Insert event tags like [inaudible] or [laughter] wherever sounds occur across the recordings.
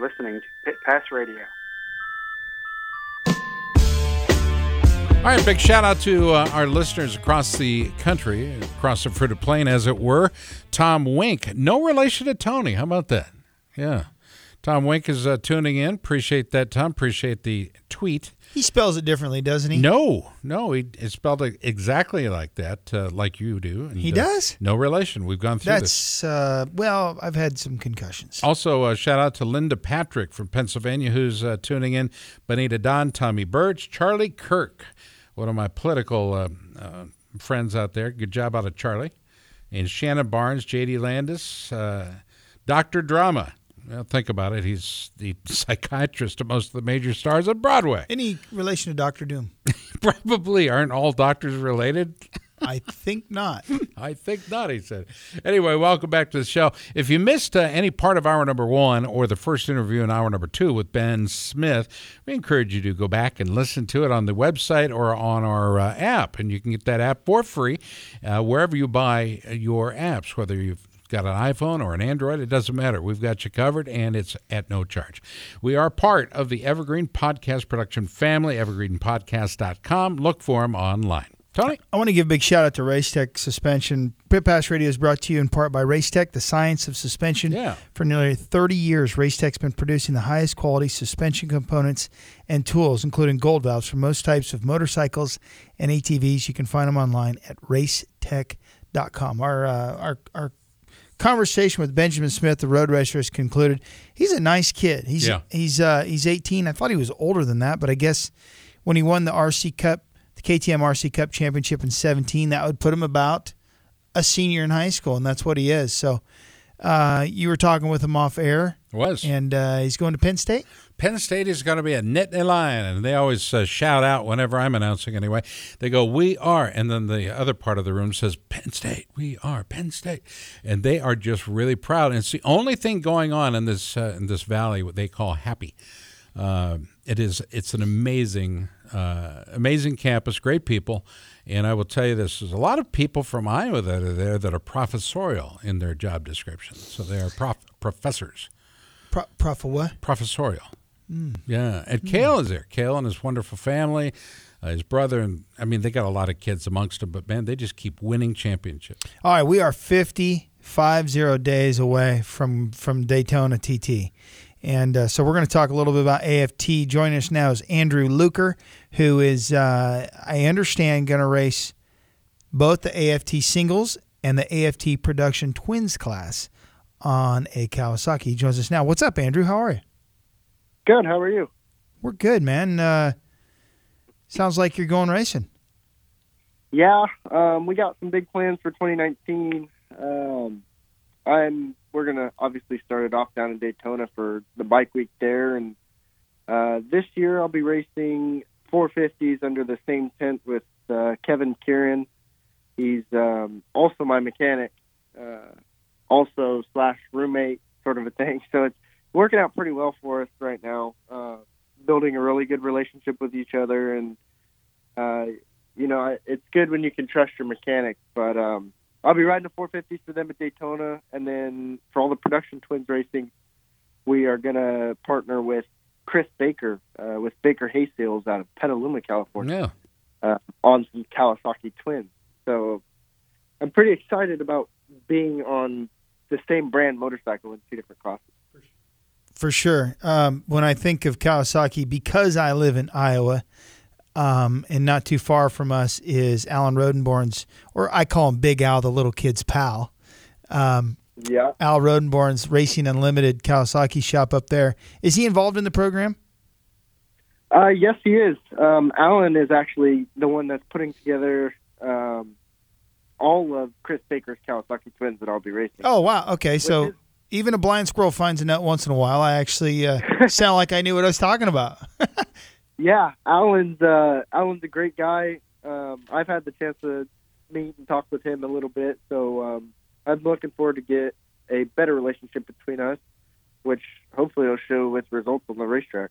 Listening to Pit Pass Radio. All right, big shout out to uh, our listeners across the country, across the fruited plain, as it were. Tom Wink, no relation to Tony. How about that? Yeah. Tom Wink is uh, tuning in. Appreciate that, Tom. Appreciate the tweet. He spells it differently, doesn't he? No, no, he it's spelled it exactly like that, uh, like you do. And, He uh, does? no relation. We've gone through this. That's uh, well, I've had some concussions. Also, uh, shout out to Linda Patrick from Pennsylvania who's uh, tuning in. Bonita Don, Tommy Birch, Charlie Kirk, one of my political uh, uh, friends out there. Good job out of Charlie. And Shannon Barnes, J.D. Landis, uh, Dr. Drama. Think about it. He's the [laughs] psychiatrist to most of the major stars on Broadway. Any relation to Doctor Doom? [laughs] Probably aren't all doctors related. I think not. [laughs] I think not, he said. Anyway, welcome back to the show. If you missed uh, any part of hour number one or the first interview in hour number two with Ben Smith, we encourage you to go back and listen to it on the website or on our uh, app. And you can get that app for free uh, wherever you buy your apps, whether you've got an iPhone or an Android, it doesn't matter. We've got you covered and it's at no charge. We are part of the Evergreen Podcast production family, evergreenpodcast.com. Look for them online. Tony? I want to give a big shout out to Racetech Suspension. Pit Pass Radio is brought to you in part by Racetech, the science of suspension. Yeah. For nearly 30 years, Racetech's been producing the highest quality suspension components and tools, including gold valves for most types of motorcycles and ATVs. You can find them online at racetech.com. Our, uh, our, our conversation with Benjamin Smith, the road racer, has concluded. He's a nice kid. He's Yeah. he's uh, he's 18. I thought he was older than that, but I guess when he won the RC Cup, the KTM RC Cup championship in 17, that would put him about a senior in high school, and that's what he is. So uh, you were talking with him off air, Was. and uh, he's going to Penn State. Penn State is going to be a Nittany Lion, and they always uh, shout out whenever I'm announcing. Anyway, they go, "We are," and then the other part of the room says, "Penn State, we are Penn State," and they are just really proud. And it's the only thing going on in this uh, in this valley what they call happy. Uh, it is it's an amazing uh, amazing campus, great people, and I will tell you this: there's a lot of people from Iowa that are there that are professorial in their job description, so they are prof- professors Pro- Prof. What? professorial. Yeah, and Kale is there. Kale and his wonderful family, uh, his brother, and I mean they got a lot of kids amongst them. But man, they just keep winning championships. All right, we are 50, five zero days away from from Daytona TT. And uh, so we're going to talk a little bit about AFT. Joining us now is Andrew Luker, who is, uh, I understand, going to race both the AFT singles and the AFT production twins class on a Kawasaki. He joins us now. What's up, Andrew? How are you? Good. How are you? We're good, man. Uh, sounds like you're going racing. Yeah, um, we got some big plans for 2019. Um, I'm we're gonna obviously start it off down in Daytona for the bike week there, and uh, this year I'll be racing 450s under the same tent with uh, Kevin Kieran. He's um, also my mechanic, uh, also slash roommate sort of a thing. [laughs] So it's working out pretty well for us right now. Uh, building a really good relationship with each other, and uh, you know, it's good when you can trust your mechanic. But um, I'll be riding the 450s for them at Daytona, and then for all the production twins racing, we are going to partner with Chris Baker uh, with Baker Hay Sales out of Petaluma, California, Yeah, uh, on some Kawasaki twins. So I'm pretty excited about being on the same brand motorcycle in two different crosses. For sure. Um, when I think of Kawasaki, because I live in Iowa, um, and not too far from us is Alan Rodenborn's, or I call him Big Al, the little kid's pal. Um, Yeah. Al Rodenborn's Racing Unlimited Kawasaki shop up there. Is he involved in the program? Uh, yes, he is. Um, Alan is actually the one that's putting together um, all of Chris Baker's Kawasaki twins that I'll be racing. Oh wow. Okay, so his- even a blind squirrel finds a nut once in a while. I actually uh, [laughs] sound like I knew what I was talking about. [laughs] yeah, Alan's uh, Alan's a great guy. Um, I've had the chance to meet and talk with him a little bit, so um, I'm looking forward to get a better relationship between us, which hopefully will show with results on the racetrack.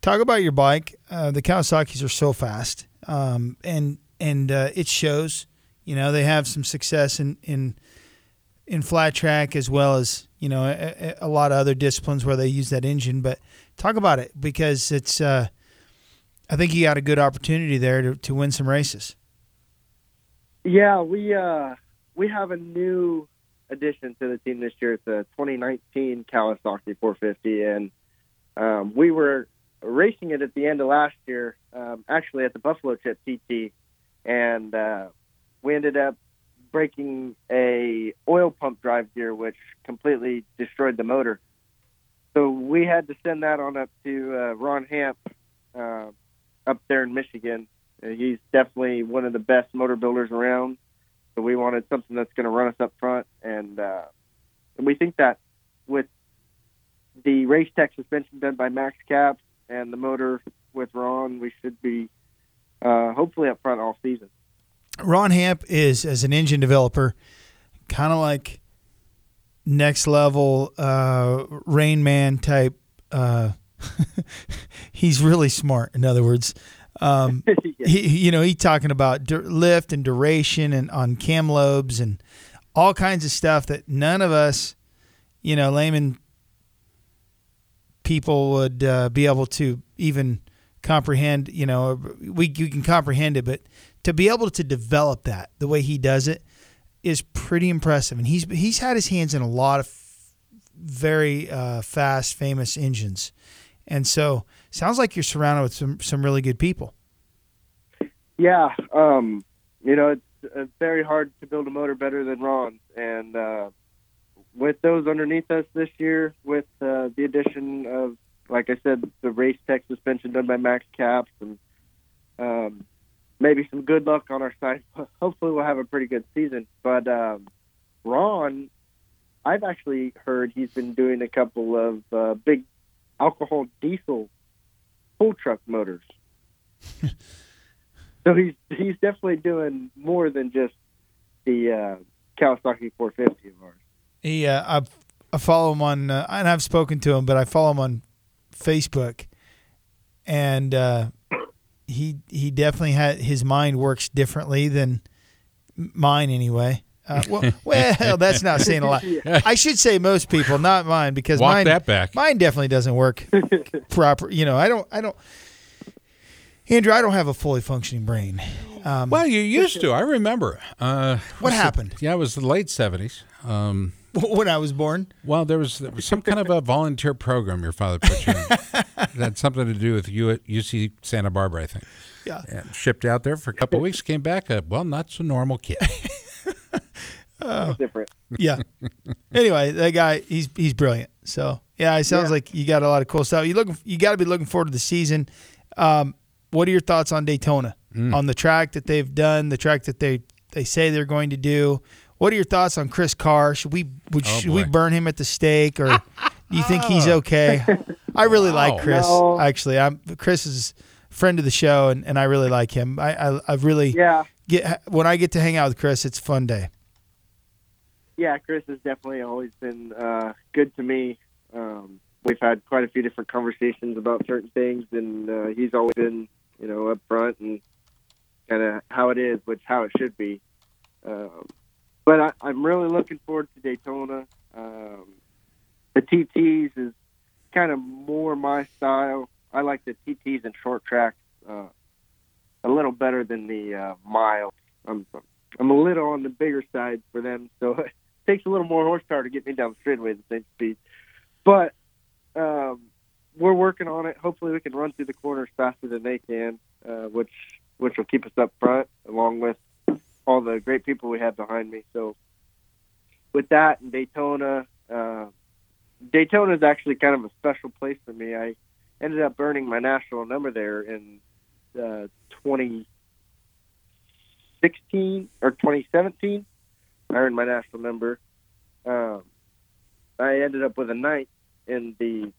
Talk about your bike. Uh, the Kawasaki's are so fast, um, and and uh, it shows. You know they have some success in in in flat track as well as you know a, a, lot of other disciplines where they use that engine. But talk about it because it's. Uh, I think you got a good opportunity there to, to win some races. Yeah, we uh, we have a new addition to the team this year. It's a 2019 Kawasaki 450, and um, we were racing it at the end of last year, um, actually at the Buffalo Chip TT, and uh, we ended up breaking a oil pump drive gear, which completely destroyed the motor. So we had to send that on up to uh, Ron Hamp uh, up there in Michigan. He's definitely one of the best motor builders around. So we wanted something that's going to run us up front, and, uh, and we think that with the race tech suspension done by Max Caps and the motor with Ron, we should be uh, hopefully up front all season. Ron Hamp is as an engine developer, kind of like next level uh, Rain Man type. Uh, [laughs] he's really smart. In other words, um, [laughs] he, you know, he talking about lift and duration and on cam lobes and all kinds of stuff that none of us, you know, layman people would uh, be able to even comprehend. You know, we you can comprehend it, but to be able to develop that the way he does it is pretty impressive. And he's he's had his hands in a lot of very uh, fast, famous engines, and so sounds like you're surrounded with some some really good people. Yeah, um, you know it's, it's very hard to build a motor better than Ron's, and uh, with those underneath us this year, with uh, the addition of, like I said, the race tech suspension done by Max Caps, and um, maybe some good luck on our [laughs] side. Hopefully, we'll have a pretty good season. But um, Ron, I've actually heard he's been doing a couple of uh, big alcohol diesel pull truck motors. [laughs] so he's he's definitely doing more than just the uh, Kawasaki 450 of ours. He, uh, I, I follow him on, uh, and I've spoken to him, but I follow him on Facebook, and uh, he he definitely had his mind works differently than mine anyway. Uh, [laughs] well, well, that's not saying a lot. I should say most people, not mine, because Walk mine that back. mine definitely doesn't work [laughs] proper. You know, I don't, I don't. Andrew, I don't have a fully functioning brain. Um, well, you used to. I remember. Uh, what happened? It? Yeah, it was the late seventies. Um, [laughs] when I was born. Well, there was, there was some kind of a volunteer program your father put you in. [laughs] it had something to do with you at UC Santa Barbara, I think. Yeah. And shipped out there for a couple weeks, came back a well, not so normal kid. [laughs] uh, different. Yeah. anyway, that guy, he's he's brilliant. So yeah, it sounds yeah. like you got a lot of cool stuff. You looking, you got to be looking forward to the season. Um, what are your thoughts on Daytona? Mm. On the track that they've done, the track that they they say they're going to do. What are your thoughts on Chris Carr? Should we would, oh, should we burn him at the stake, or do you think he's [laughs] okay? I really wow. [laughs] like Chris. No. Actually, I'm Chris is friend of the show, and, and I really like him. I I, I really yeah get when I get to hang out with Chris, it's a fun day. Yeah, Chris has definitely always been uh, good to me. Um, we've had quite a few different conversations about certain things, and uh, he's always been you know up front and kind of how it is, which how it should be. Um, but I, I'm really looking forward to Daytona. Um, the TTs is kind of more my style. I like the TTs and short tracks uh, a little better than the uh, miles. I'm I'm a little on the bigger side for them, so [laughs] it takes a little more horsepower to get me down the straightaway at the same speed. But um, we're working on it. Hopefully, we can run through the corners faster than they can, uh, which which will keep us up front, along with all the great people we have behind me. So with that Daytona, uh, Daytona is actually kind of a special place for me. I ended up earning my national number there in uh, 2016 or 2017. I earned my national number. Um, I ended up with a ninth in the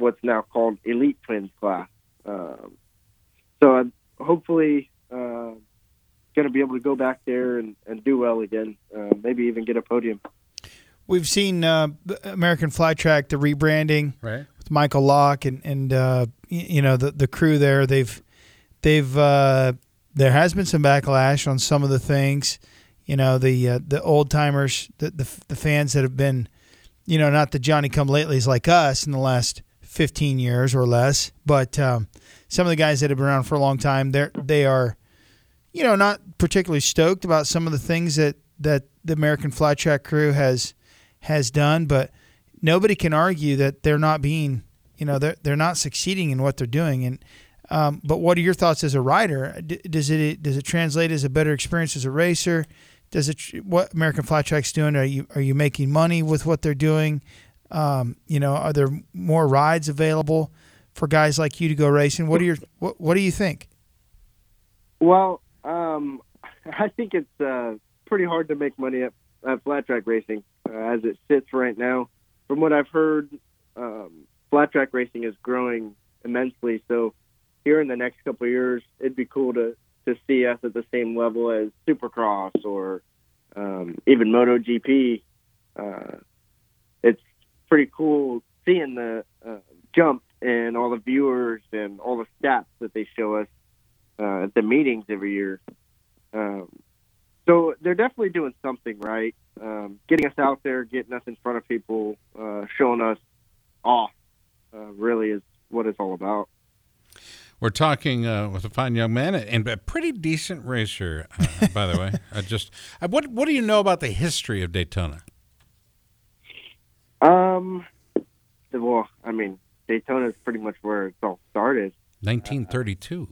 what's now called elite twins class. Um, so I'm hopefully uh, going to be able to go back there and, and do well again. Uh, maybe even get a podium. We've seen uh, American Flat Track, the rebranding Right. with Michael Lock and and uh, you know the the crew there. They've they've uh, there has been some backlash on some of the things. You know the uh, the old timers, the, the the fans that have been, you know, not the Johnny Come Latelys like us in the last fifteen years or less, but um, some of the guys that have been around for a long time. They they are, you know, not particularly stoked about some of the things that that the American Flat Track crew has has done, but nobody can argue that they're not being, you know, they're they're not succeeding in what they're doing. And um, but what are your thoughts as a rider? D- Does it does it translate as a better experience as a racer? Does it what American Flat Track's doing? Are you are you making money with what they're doing? Um, you know, are there more rides available for guys like you to go racing? What do your what What do you think? Well, um, [laughs] I think it's uh, pretty hard to make money at, at flat track racing uh, as it sits right now. From what I've heard, um, flat track racing is growing immensely. So here in the next couple of years, it'd be cool to to see us at the same level as Supercross or um, even MotoGP. Uh, pretty cool seeing the uh, jump and all the viewers and all the stats that they show us uh, at the meetings every year. Um, so they're definitely doing something right, um, getting us out there, getting us in front of people, uh, showing us off. Uh, really is what it's all about. We're talking uh, with a fine young man and a pretty decent racer, uh, by the way. [laughs] I just, uh, what what do you know about the history of Daytona? Um, well, I mean, Daytona is pretty much where it's all started. 1932.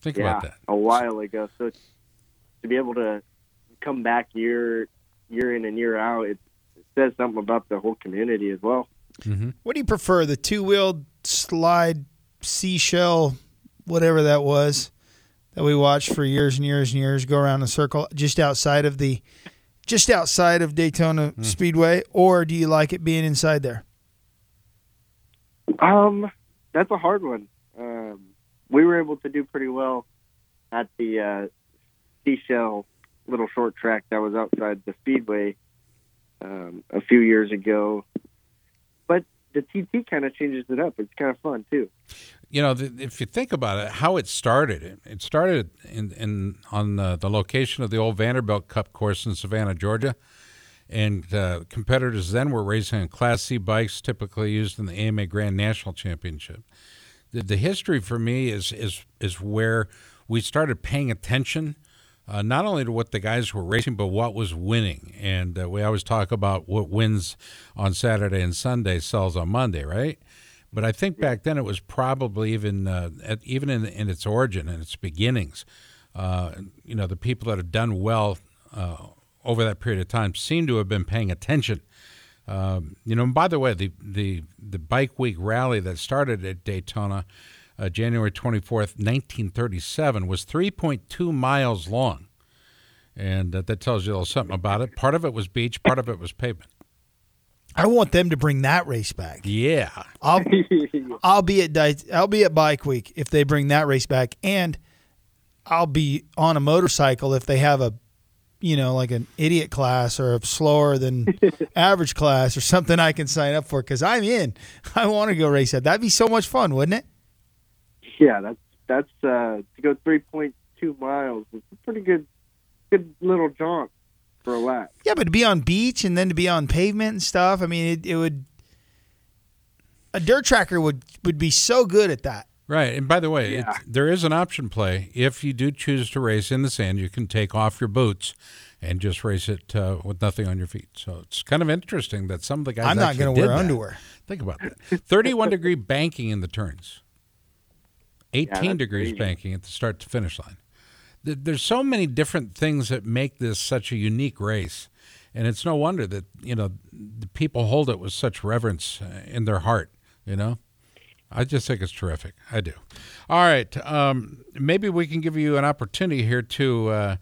Think yeah, about that. a while ago. So to be able to come back year year in and year out, it, it says something about the whole community as well. hmm What do you prefer, the two wheeled slide seashell, whatever that was, that we watched for years and years and years, go around in a circle just outside of the, just outside of Daytona Speedway, or do you like it being inside there? Um, that's a hard one. Um, we were able to do pretty well at the uh, seashell little short track that was outside the speedway um, a few years ago. But the TT kind of changes it up. It's kind of fun too. You know, th- if you think about it, how it started, it, it started in, in on the, the location of the old Vanderbilt Cup course in Savannah, Georgia. And uh, competitors then were racing on Class C bikes, typically used in the AMA Grand National Championship. The, the history for me is is is where we started paying attention, uh, not only to what the guys were racing, but what was winning. And uh, we always talk about what wins on Saturday and Sunday sells on Monday, right? But I think back then it was probably even uh, at, even in, in its origin and its beginnings. Uh, you know, the people that have done well uh, over that period of time seem to have been paying attention. Um, you know, and by the way, the, the, the Bike Week rally that started at Daytona uh, January 24th, 1937, was 3.2 miles long. And uh, that tells you a little something about it. Part of it was beach, part of it was pavement. I want them to bring that race back. Yeah. I'll [laughs] I'll be at I'll be at Bike Week if they bring that race back, and I'll be on a motorcycle if they have a, you know, like an idiot class or a slower than [laughs] average class or something I can sign up for because I'm in. I want to go race that. That'd be so much fun, wouldn't it? yeah, that's that's uh, to go 3.2 miles. It's a pretty good, good little jaunt for a lap. Yeah, but to be on beach and then to be on pavement and stuff. I mean, it, it would. A dirt tracker would would be so good at that. Right. And by the way, Yeah. it, there is an option play. If you do choose to race in the sand, you can take off your boots and just race it uh, with nothing on your feet. So it's kind of interesting that some of the guys I'm not going to wear that. underwear. Think about that. 31 degree banking in the turns. 18 that's degrees crazy. banking at the start to finish line. Th- There's so many different things that make this such a unique race. And it's no wonder that, you know, the people hold it with such reverence uh, in their heart, you know? I just think it's terrific. I do. All right. Um, maybe we can give you an opportunity here to uh,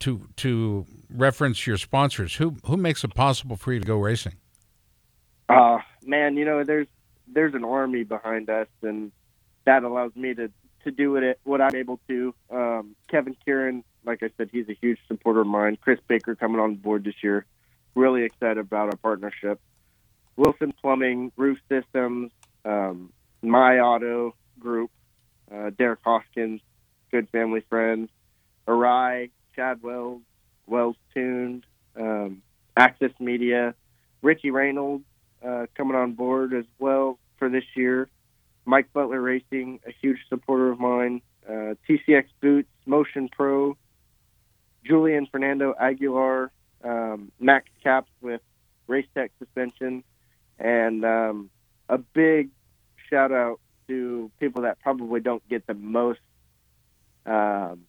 to to reference your sponsors. Who who makes it possible for you to go racing? Uh, man, you know, there's there's an army behind us, and that allows me to to do it what I'm able to. Um, Kevin Kieran, like I said, he's a huge supporter of mine. Chris Baker coming on board this year. Really excited about our partnership. Wilson Plumbing, Roof Systems, um, My Auto Group, uh, Derek Hoskins, good family friends, Arai, Chad Wells, Wells Tuned, um, Access Media, Richie Reynolds uh, coming on board as well for this year. Mike Butler Racing, a huge supporter of mine. Uh, TCX Boots, Motion Pro, Julian Fernando Aguilar, um, Max Caps with Race Tech Suspension, and um, a big shout out to people that probably don't get the most um,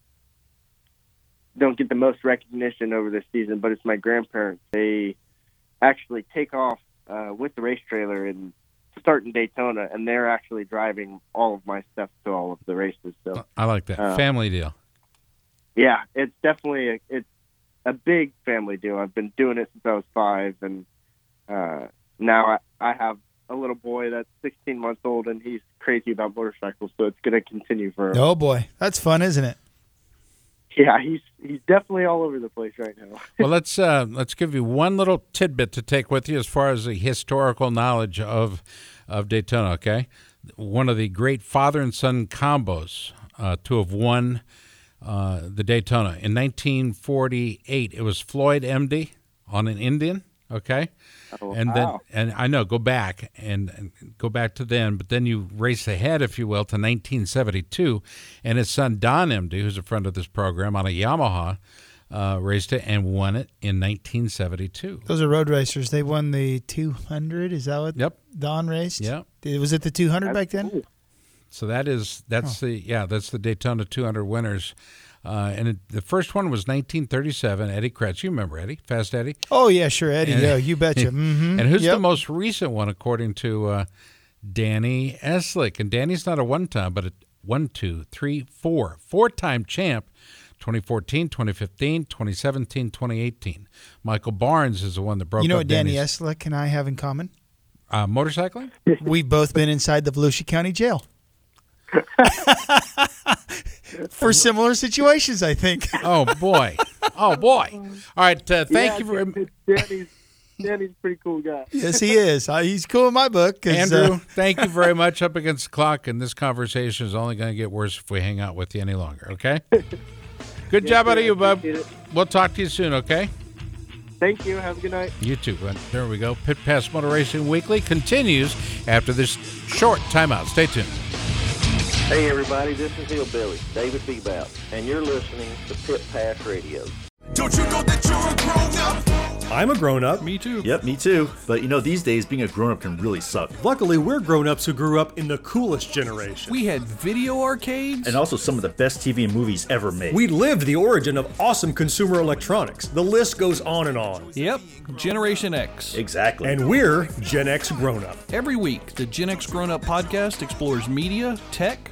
don't get the most recognition over this season, but it's my grandparents. They actually take off uh, with the race trailer and start in Daytona, and they're actually driving all of my stuff to all of the races. So I like that Uh, family deal. yeah, it's definitely a, it's a big family deal. I've been doing it since I was five, and uh, now I, I have a little boy that's 16 months old, and he's crazy about motorcycles. So it's going to continue for him. Oh boy, that's fun, isn't it? Yeah, he's he's definitely all over the place right now. [laughs] well, let's uh, let's give you one little tidbit to take with you as far as the historical knowledge of of Daytona. Okay, one of the great father and son combos uh, to have won uh, the Daytona in 1948. It was Floyd Emde on an Indian. Okay, Oh, and wow. then and I know go back and, and go back to then, but then you race ahead, if you will, to 1972, and his son Don Emde, who's a friend of this program, on a Yamaha, uh, raced it and won it in 1972. Those are road racers. They won the 200. Is that what Yep. Don raced? Yep. Did- Was it the 200 back then? Cool. So that is that's the yeah that's the Daytona 200 winners, uh, and it, the first one was 1937. Eddie Kretz, you remember Eddie, Fast Eddie, Oh yeah, sure, Eddie. And- yeah, you betcha. [laughs] Mm-hmm. and who's yep. the most recent one according to uh, Danny Eslick? And Danny's not a one-time, but a one, two, three, four, four-time champ. 2014, 2015, 2017, 2018. Michael Barnes is the one that broke You know up what Danny Danny's- Eslick and I have in common? uh, motorcycling? We've both been inside the Volusia County Jail. [laughs] For similar situations, I think. [laughs] Oh boy, oh boy! All right, uh, thank Yeah, you very Danny's Danny's a pretty cool guy. Yes, he is. Uh, he's cool in my book. Andrew, uh, [laughs] thank you very much. Up against the clock, and this conversation is only going to get worse if we hang out with you any longer. Okay. [laughs] Good job out of you, bub. We'll talk to you soon. Okay. Thank you. Have a good night. You too. And there we go. Pit Pass Motor Racing Weekly continues after this short timeout. Stay tuned. Hey everybody, this is Hillbilly, David Bebout, and you're listening to Pit Pass Radio. Don't you know that you're a grown up? I'm a grown up. Me too. Yep, me too. But you know, these days being a grown up can really suck. Luckily, we're grown ups who grew up in the coolest generation. We had video arcades. And also some of the best TV and movies ever made. We lived the origin of awesome consumer electronics. The list goes on and on. Yep, Generation X. exactly. And we're Gen X grown up. Every week, the Gen X Grown Up podcast explores media, tech,